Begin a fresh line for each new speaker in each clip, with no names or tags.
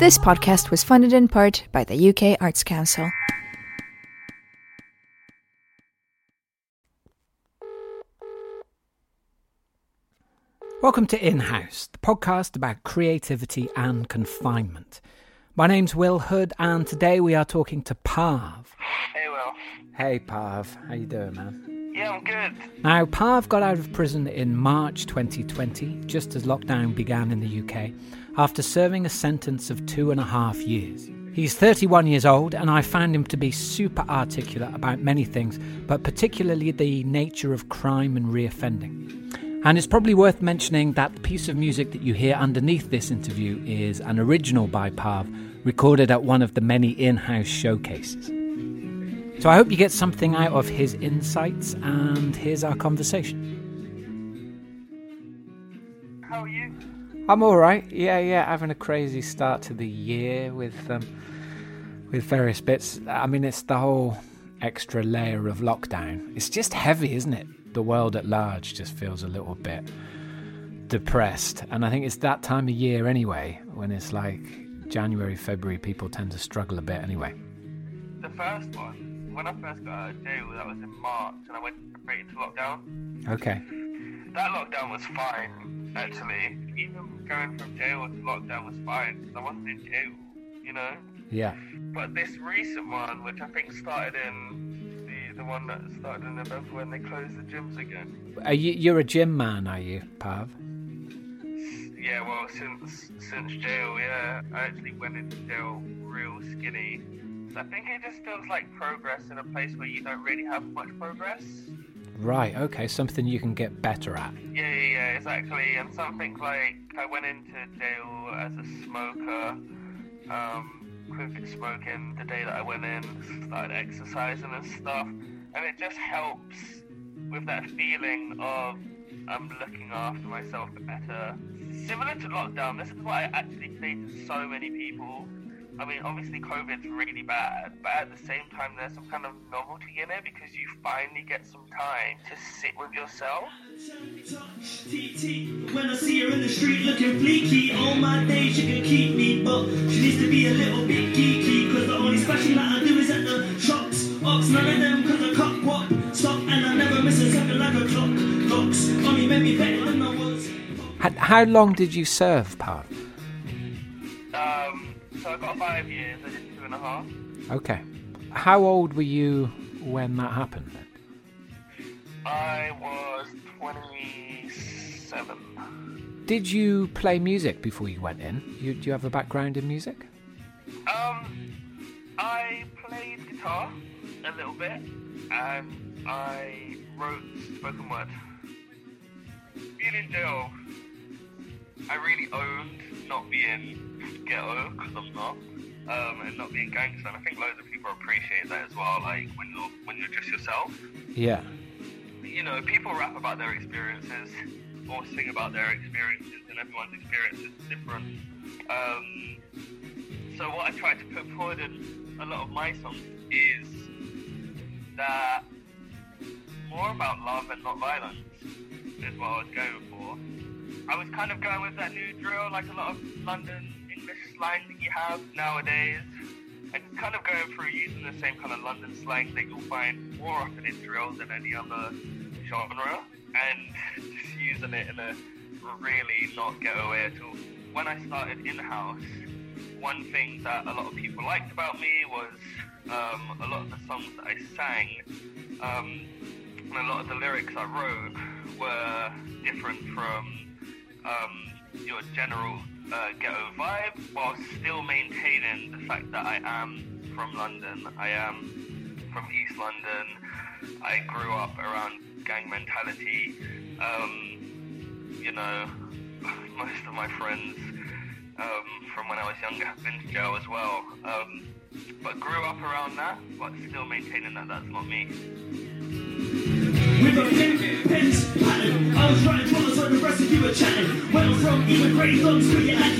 This podcast was funded in part by the UK Arts Council.
Welcome to In House, the podcast about creativity and confinement. My name's Will Hood, and today we are talking to Parv.
Hey, Will.
Hey, Parv, how you doing, man?
Yeah, I'm good.
Now, Parv got out of prison in March 2020, just as lockdown began in the UK, after serving a sentence of two and a half years. He's 31 years old, and I found him to be super articulate about many things, but particularly the nature of crime and reoffending. And it's probably worth mentioning that the piece of music that you hear underneath this interview is an original by Parv, recorded at one of the many in house showcases. So I hope you get something out of his insights, and here's our conversation. I'm all right. Yeah, yeah, having a crazy start to the year with um, with various bits. I mean, it's the whole extra layer of lockdown. It's just heavy, isn't it? The world at large just feels a little bit depressed, and I think it's that time of year anyway when it's like January, February. People tend to struggle a bit anyway.
The first one, when I first got out of jail, that was in March, and I went straight into lockdown.
Okay.
That lockdown was fine, actually. Even going from jail to lockdown was fine, because I wasn't in jail, you know?
Yeah.
But this recent one, which I think started in the, the one that started in November when they closed the gyms again.
Are you, you're a gym man, are you, Parv?
Yeah, well, since since jail, yeah, I actually went into jail real skinny. So I think it just feels like progress in a place where you don't really have much progress.
Right. Okay. Something you can get better at.
Yeah, yeah, yeah, exactly. And something like I went into jail as a smoker, um, quit smoking the day that I went in, started exercising and stuff, and it just helps with that feeling of I'm looking after myself better. Similar to lockdown, this is what I actually say to so many people. I mean, obviously, COVID's really bad, but at the same time, there's some kind of novelty in it because you finally get some time to sit with yourself.
When I see her in the street looking fleeky, all my days she can keep me, but she needs to be a little bit geeky, cause the only special that I do is at the shops. Ox, none of them cause I cock wop, stop, and I never miss a second like a clock. Clocks, only made me better than I was.
How, how long did you serve,
Parv?
Okay. How old were you when that happened?
I was 27.
Did you play music before you went in? You, do you have a background in music?
Um, I played guitar a little bit, and I wrote spoken word. Being in jail, I really owned not being ghetto because I'm not, um, and not being gangster. And I think loads of people appreciate that as well. Like when you're when you're just yourself.
Yeah.
You know, people rap about their experiences or sing about their experiences, and everyone's experience is different. Um, so what I try to put forward in a lot of my songs is that more about love and not violence is what I was going for. I was kind of going with that new drill, like a lot of London English slang that you have nowadays. And kind of going through using the same kind of London slang that you'll find more often in drill than any other genre. And just using it in a really not ghetto way at all. When I started in-house, one thing that a lot of people liked about me was um, a lot of the songs that I sang um, and a lot of the lyrics I wrote were different from um, your general uh, ghetto vibe while still maintaining the fact that I am from London. I am from East London. I grew up around gang mentality. Um, you know, most of my friends um, from when I was younger have been to jail as well. Um, but grew up around that, but still maintaining that that's not me.
With a pen, pens, pattern. I was writing promise when the rest of you were chatting. Went from even grade on to your. Act.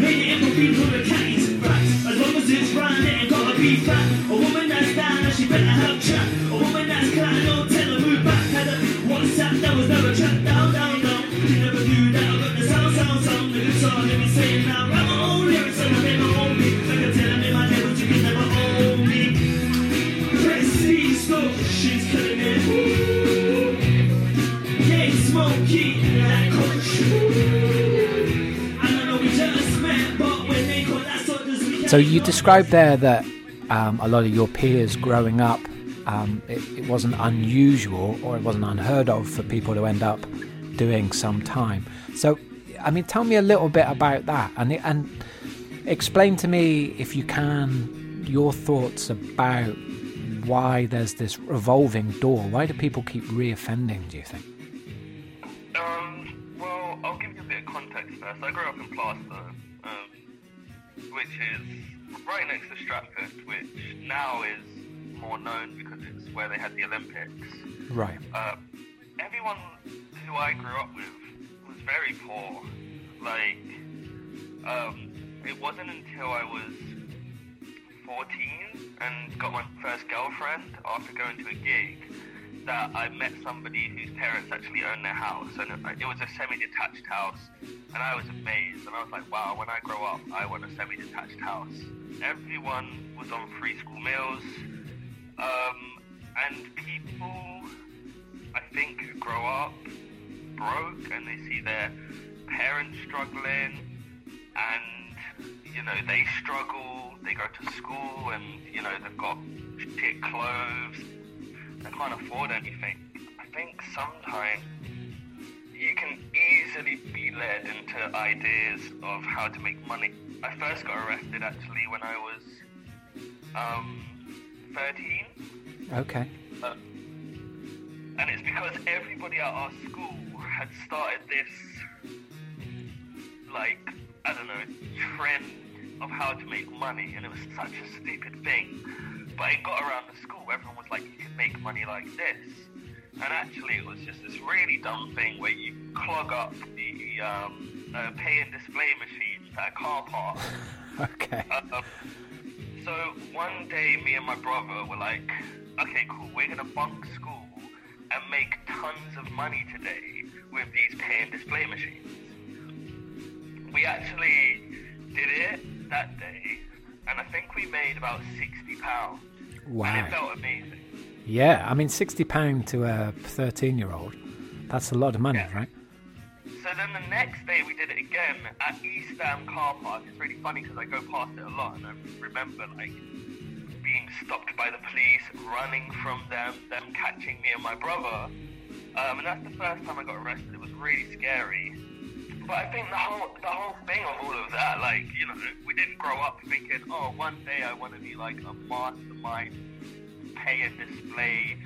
Made it ever be for the catties. Facts. As long as it's round, it ain't gotta be fat. A woman that's down, she better have chat. A woman that's kind, don't tell her move back. Had a WhatsApp that was never
So you described there that um, a lot of your peers growing up, um, it, it, wasn't unusual or it wasn't unheard of for people to end up doing some time. So, I mean, tell me a little bit about that, and and explain to me if you can your thoughts about why there's this revolving door. Why do people keep reoffending? Do you think?
Um, well, I'll give you a bit of context first. I grew up in Plaistow, um, which is right next to Stratford, which now is more known because it's where they had the Olympics.
Right.
Um, everyone who I grew up with was very poor. Like, um, it wasn't until I was 14 and got my first girlfriend after going to a gig that I met somebody whose parents actually owned their house, and it, was a semi-detached house, and I was amazed, and I was like, wow, when I grow up, I want a semi-detached house. Everyone was on free school meals, um, and people, I think, grow up broke and they see their parents struggling, and you know they struggle. They go to school, and you know they've got shit clothes. They can't afford anything. I think sometimes you can easily be led into ideas of how to make money. I first got arrested actually when I was um, 13.
Okay.
Uh, and it's because everybody at our school had started this, like, I don't know, trend of how to make money, and it was such a stupid thing. But it got around the school, everyone was like, you can make money like this. And actually, it was just this really dumb thing where you clog up the um, uh, pay and display machines at a car park.
okay.
Um, so one day, me and my brother were like, okay, cool, we're going to bunk school and make tons of money today with these pay and display machines. We actually did it that day, and I think we made about £60. Wow. And it felt amazing.
Yeah, I mean, £60 to a 13 year old, that's a lot of money,
yeah.
right?
So then the next day we did it again at East Ham Car Park. It's really funny because I go past it a lot and I remember like being stopped by the police, running from them, them catching me and my brother. Um, and that's the first time I got arrested. It was really scary. But I think the whole the whole thing of all of that, like you know, we didn't grow up thinking, oh, one day I want to be like a mastermind, pay and display,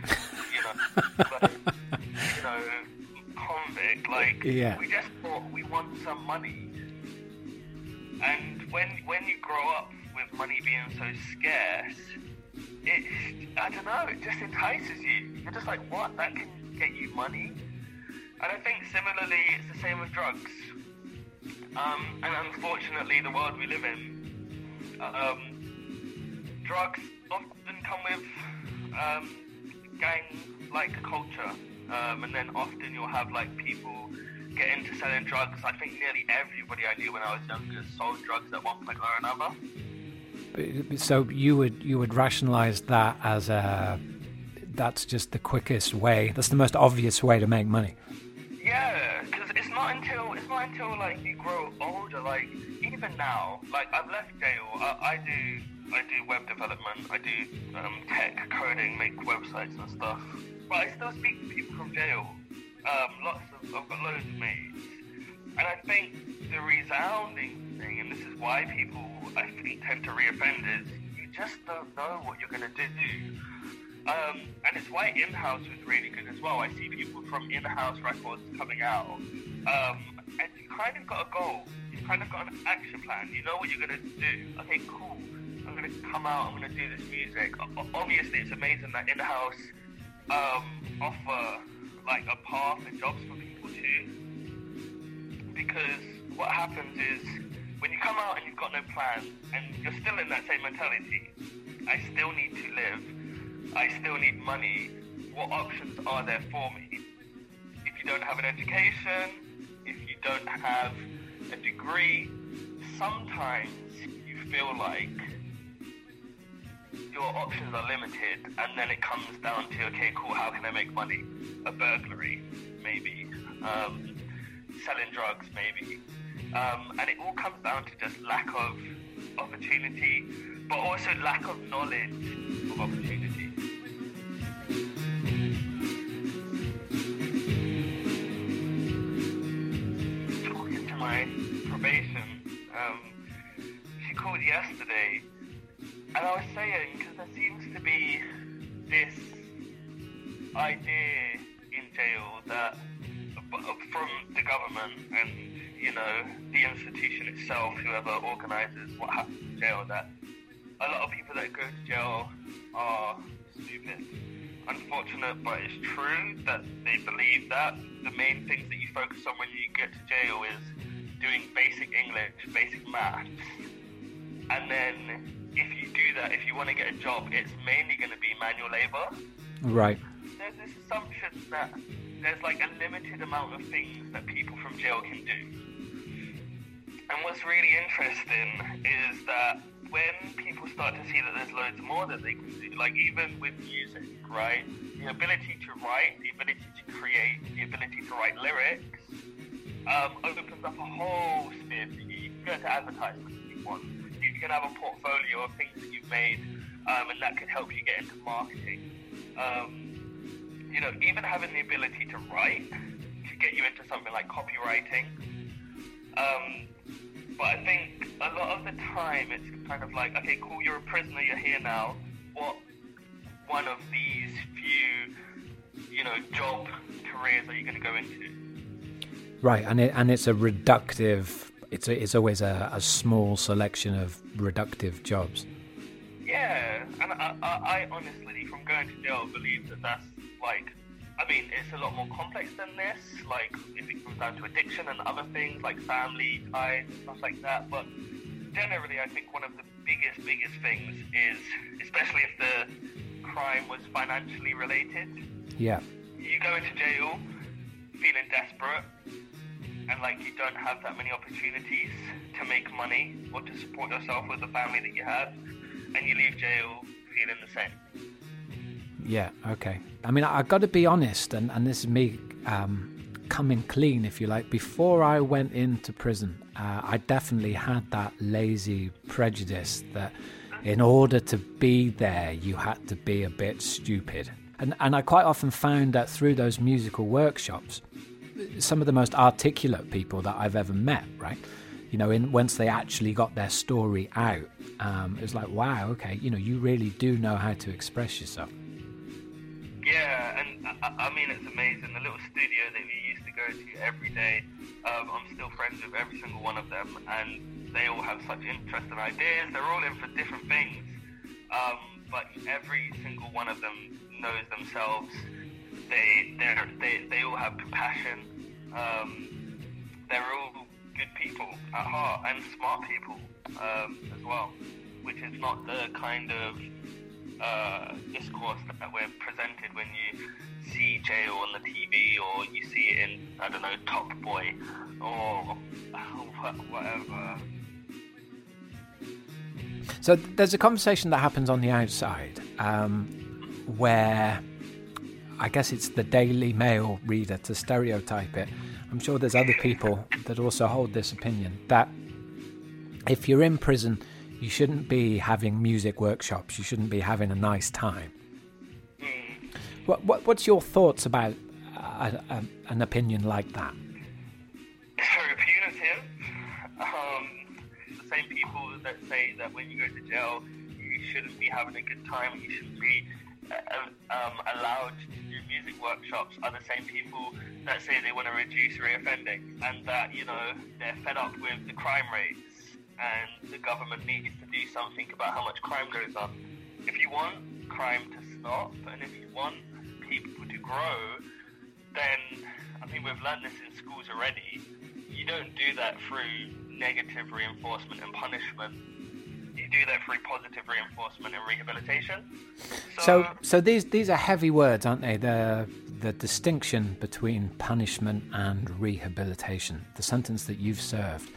you know, but, you know, convict. Like
Yeah.
we just thought we want some money. And when when you grow up with money being so scarce, it I don't know, it just entices you. You're just like, what? That can get you money? And I think similarly, it's the same with drugs. Um, and unfortunately, the world we live in, um, drugs often come with um, gang-like culture, um, and then often you'll have like people get into selling drugs. I think nearly everybody I knew when I was younger sold drugs at one point or another.
So you would you would rationalize that as a that's just the quickest way. That's the most obvious way to make money.
Not until it's not until like you grow older. Like even now, like I've left jail. I, I do I do web development. I do um, tech coding, make websites and stuff. But I still speak to people from jail. Um, lots of I've got loads of mates, and I think the resounding thing, and this is why people I think tend to reoffend, is you just don't know what you're gonna do. Um, and it's why in-house was really good as well. I see people from in-house records coming out, um, and you kind of got a goal. You've kind of got an action plan. You know what you're gonna do. Okay, cool. I'm gonna come out. I'm gonna do this music. Obviously, it's amazing that in-house um, offer like a path and jobs for people too. Because what happens is when you come out and you've got no plan, and you're still in that same mentality. I still need to live. I still need money. What options are there for me? If you don't have an education, you don't have a degree, sometimes you feel like your options are limited, and then it comes down to okay, cool, how can I make money? A burglary, maybe. Um, selling drugs, maybe. Um, and it all comes down to just lack of opportunity, but also lack of knowledge of opportunity. Um, she called yesterday, and I was saying, because there seems to be this idea in jail that from the government and you know the institution itself, whoever organises what happens in jail, that a lot of people that go to jail are stupid. Unfortunate, but it's true that they believe that. The main things that you focus on when you get to jail is doing basic English, basic maths, and then if you do that, if you want to get a job, it's mainly going to be manual labour.
Right.
There's this assumption that there's like a limited amount of things that people from jail can do. And what's really interesting is that when people start to see that there's loads more that they can do, like even with music, right? The ability to write, the ability to create, the ability to write lyrics, um, opens up a whole sphere for you. You can go into advertisements if you want. You can have a portfolio of things that you've made, um, and that could help you get into marketing. Um, you know, even having the ability to write to get you into something like copywriting. Um, but I think a lot of the time it's kind of like, okay, cool, you're a prisoner, you're here now. What one of these few, you know, job careers are you going to go into?
Right, and it and it's a reductive. It's a, it's always a, a small selection of reductive jobs.
Yeah, and I, I, I honestly, from going to jail, believe that that's like I mean, it's a lot more complex than this. Like, if it comes down to addiction and other things like family ties and stuff like that. But generally, I think one of the biggest, biggest things is, especially if the crime was financially related.
Yeah.
You go into jail feeling desperate and like you don't have that many opportunities to make money or to support yourself with the family that you have, and you leave jail feeling the same.
Yeah, okay. I mean, I've got to be honest, and, and this is me um, coming clean, if you like. Before I went into prison, uh, I definitely had that lazy prejudice that in order to be there, you had to be a bit stupid. And, and I quite often found that through those musical workshops, some of the most articulate people that I've ever met, right? You know, in, once they actually got their story out, um, it was like, wow, okay, you know, you really do know how to express yourself.
Yeah, and I, I, mean, it's amazing. The little studio that we used to go to every day, um, I'm still friends with every single one of them, and they all have such interesting ideas. They're all in for different things, um, but every single one of them knows themselves. They, they, they all have compassion. Um, they're all good people at heart and smart people um, as well, which is not the kind of uh, discourse that we're presented when you see jail on the TV or you see it in, I don't know, Top Boy or whatever.
So there's a conversation that happens on the outside um, where I guess it's the Daily Mail reader to stereotype it. I'm sure there's other people that also hold this opinion that if you're in prison, you shouldn't be having music workshops. You shouldn't be having a nice time. What, what what's your thoughts about a, a, an opinion like that?
It's very punitive. Um, the same people that say that when you go to jail, you shouldn't be having a good time. You shouldn't be uh, um, allowed to do music workshops are the same people that say they want to reduce reoffending and that you know they're fed up with the crime rates and the government needs to do something about how much crime goes up. If you want crime to stop and if you want people to grow, then I think we've learned this in schools already. You don't do that through negative reinforcement and punishment. You do that through positive reinforcement and rehabilitation.
So, so, so these these are heavy words, aren't they? The the distinction between punishment and rehabilitation. The sentence that you've served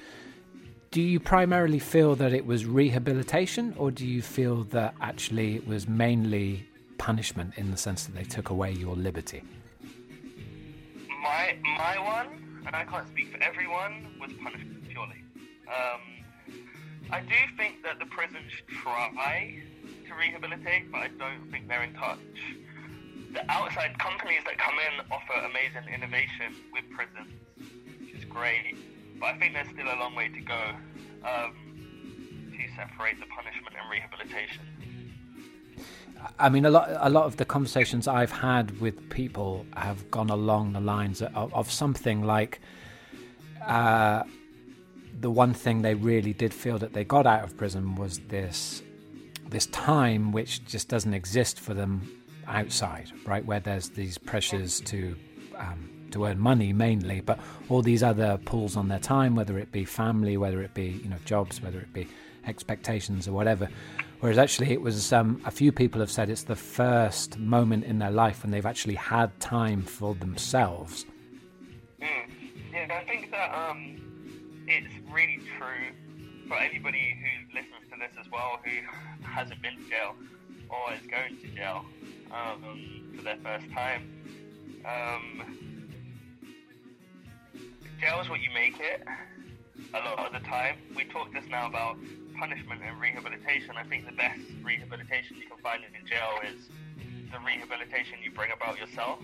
do you primarily feel that it was rehabilitation, or do you feel that actually it was mainly punishment in the sense that they took away your liberty?
My my one, and I can't speak for everyone, was punishment, purely. Um, I do think that the prisons try to rehabilitate, but I don't think they're in touch. The outside companies that come in offer amazing innovation with prisons, which is great, but I think there's still a long way to go um, to separate the punishment and rehabilitation.
I mean, a lot, a lot of the conversations I've had with people have gone along the lines of, of something like uh, the one thing they really did feel that they got out of prison was this this time which just doesn't exist for them outside, right? Where there's these pressures to um, to earn money mainly, but all these other pulls on their time, whether it be family, whether it be you know jobs, whether it be expectations or whatever. Whereas actually, it was um, a few people have said it's the first moment in their life when they've actually had time for themselves.
Mm. Yeah, I think that um, it's really true for anybody who listens to this as well, who hasn't been to jail or is going to jail um, for their first time. Um, jail is what you make it a lot of the time. We talked just now about punishment and rehabilitation. I think the best rehabilitation you can find in jail is the rehabilitation you bring about yourself.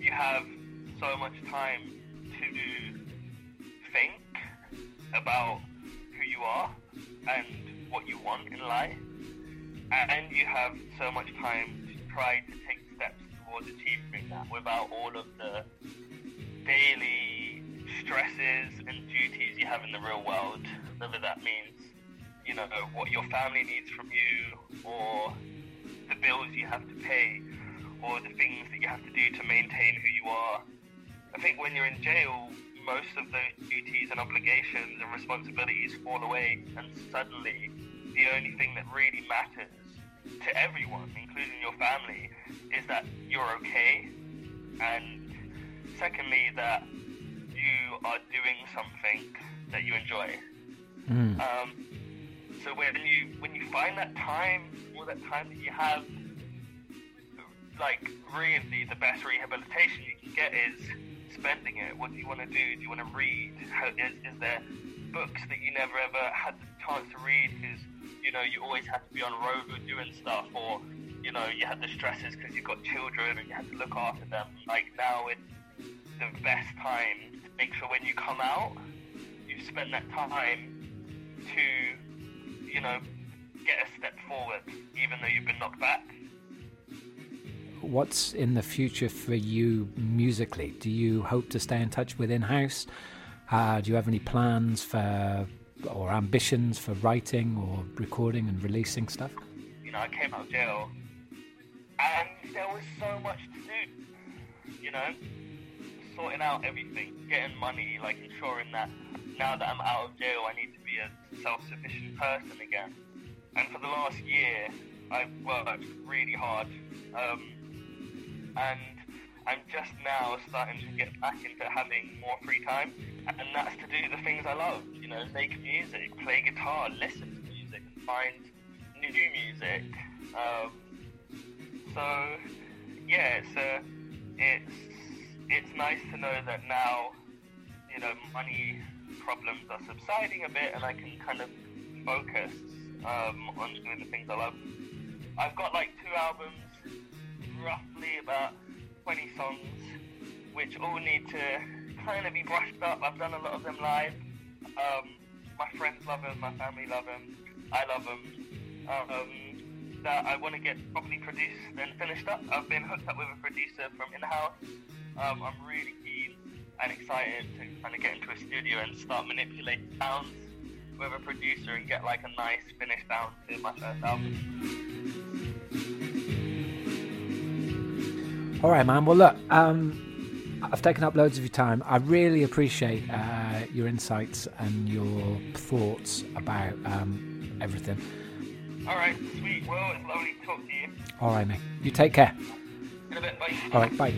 You have so much time to think about who you are and what you want in life, and you have so much time to try to take steps towards achieving that without all of the daily stresses and duties you have in the real world, whether that means, you know, what your family needs from you or the bills you have to pay or the things that you have to do to maintain who you are. I think when you're in jail, most of those duties and obligations and responsibilities fall away, and suddenly the only thing that really matters to everyone, including your family, is that you're okay, and secondly, that you are doing something that you enjoy.
Mm.
Um, so when you when you find that time, all that time that you have, like really the best rehabilitation you can get is spending it. What do you want to do? Do you want to read? How, is, is there books that you never ever had the chance to read because you know you always had to be on road doing stuff, or you know you had the stresses because you got children and you had to look after them. Like now it's the best time to make sure when you come out, you spend that time to you know get a step forward, even though you've been knocked back.
What's in the future for you musically? Do you hope to stay in touch with In House? Uh, do you have any plans for or ambitions for writing or recording and releasing stuff?
You know, I came out of jail and there was so much to do. You know, sorting out everything, getting money, like ensuring that now that I'm out of jail, I need to be a self-sufficient person again. And for the last year, I've worked really hard. Um, and I'm just now starting to get back into having more free time, and that's to do the things I love. You know, make music, play guitar, listen to music, and find new music. Um, so yeah, it's uh, it's it's nice to know that now, you know, money problems are subsiding a bit, and I can kind of focus um, on doing the things I love. I've got like two albums roughly about 20 songs, which all need to kind of be brushed up. I've done a lot of them live. Um, my friends love them, my family love them, I love them. Um, that I want to get properly produced and finished up. I've been hooked up with a producer from in-house. Um, I'm really keen and excited to kind of get into a studio and start manipulating sounds with a producer and get like a nice finished sound to my first album.
All right, man. Well, look, um, I've taken up loads of your time. I really appreciate uh, your insights and your thoughts about um, everything.
All right, sweet. Well, it's lovely to talk to you.
All right, mate. You take care.
In a bit, bye.
All right, bye.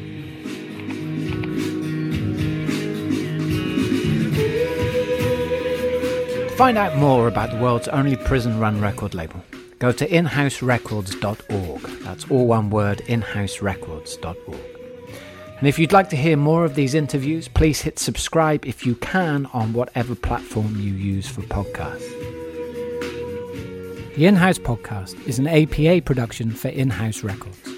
Find out more about the world's only prison run record label. Go to inhouserecords.org. That's all one word, inhouserecords.org. And if you'd like to hear more of these interviews, please hit subscribe if you can on whatever platform you use for podcasts. The In House Podcast is an APA production for In House Records.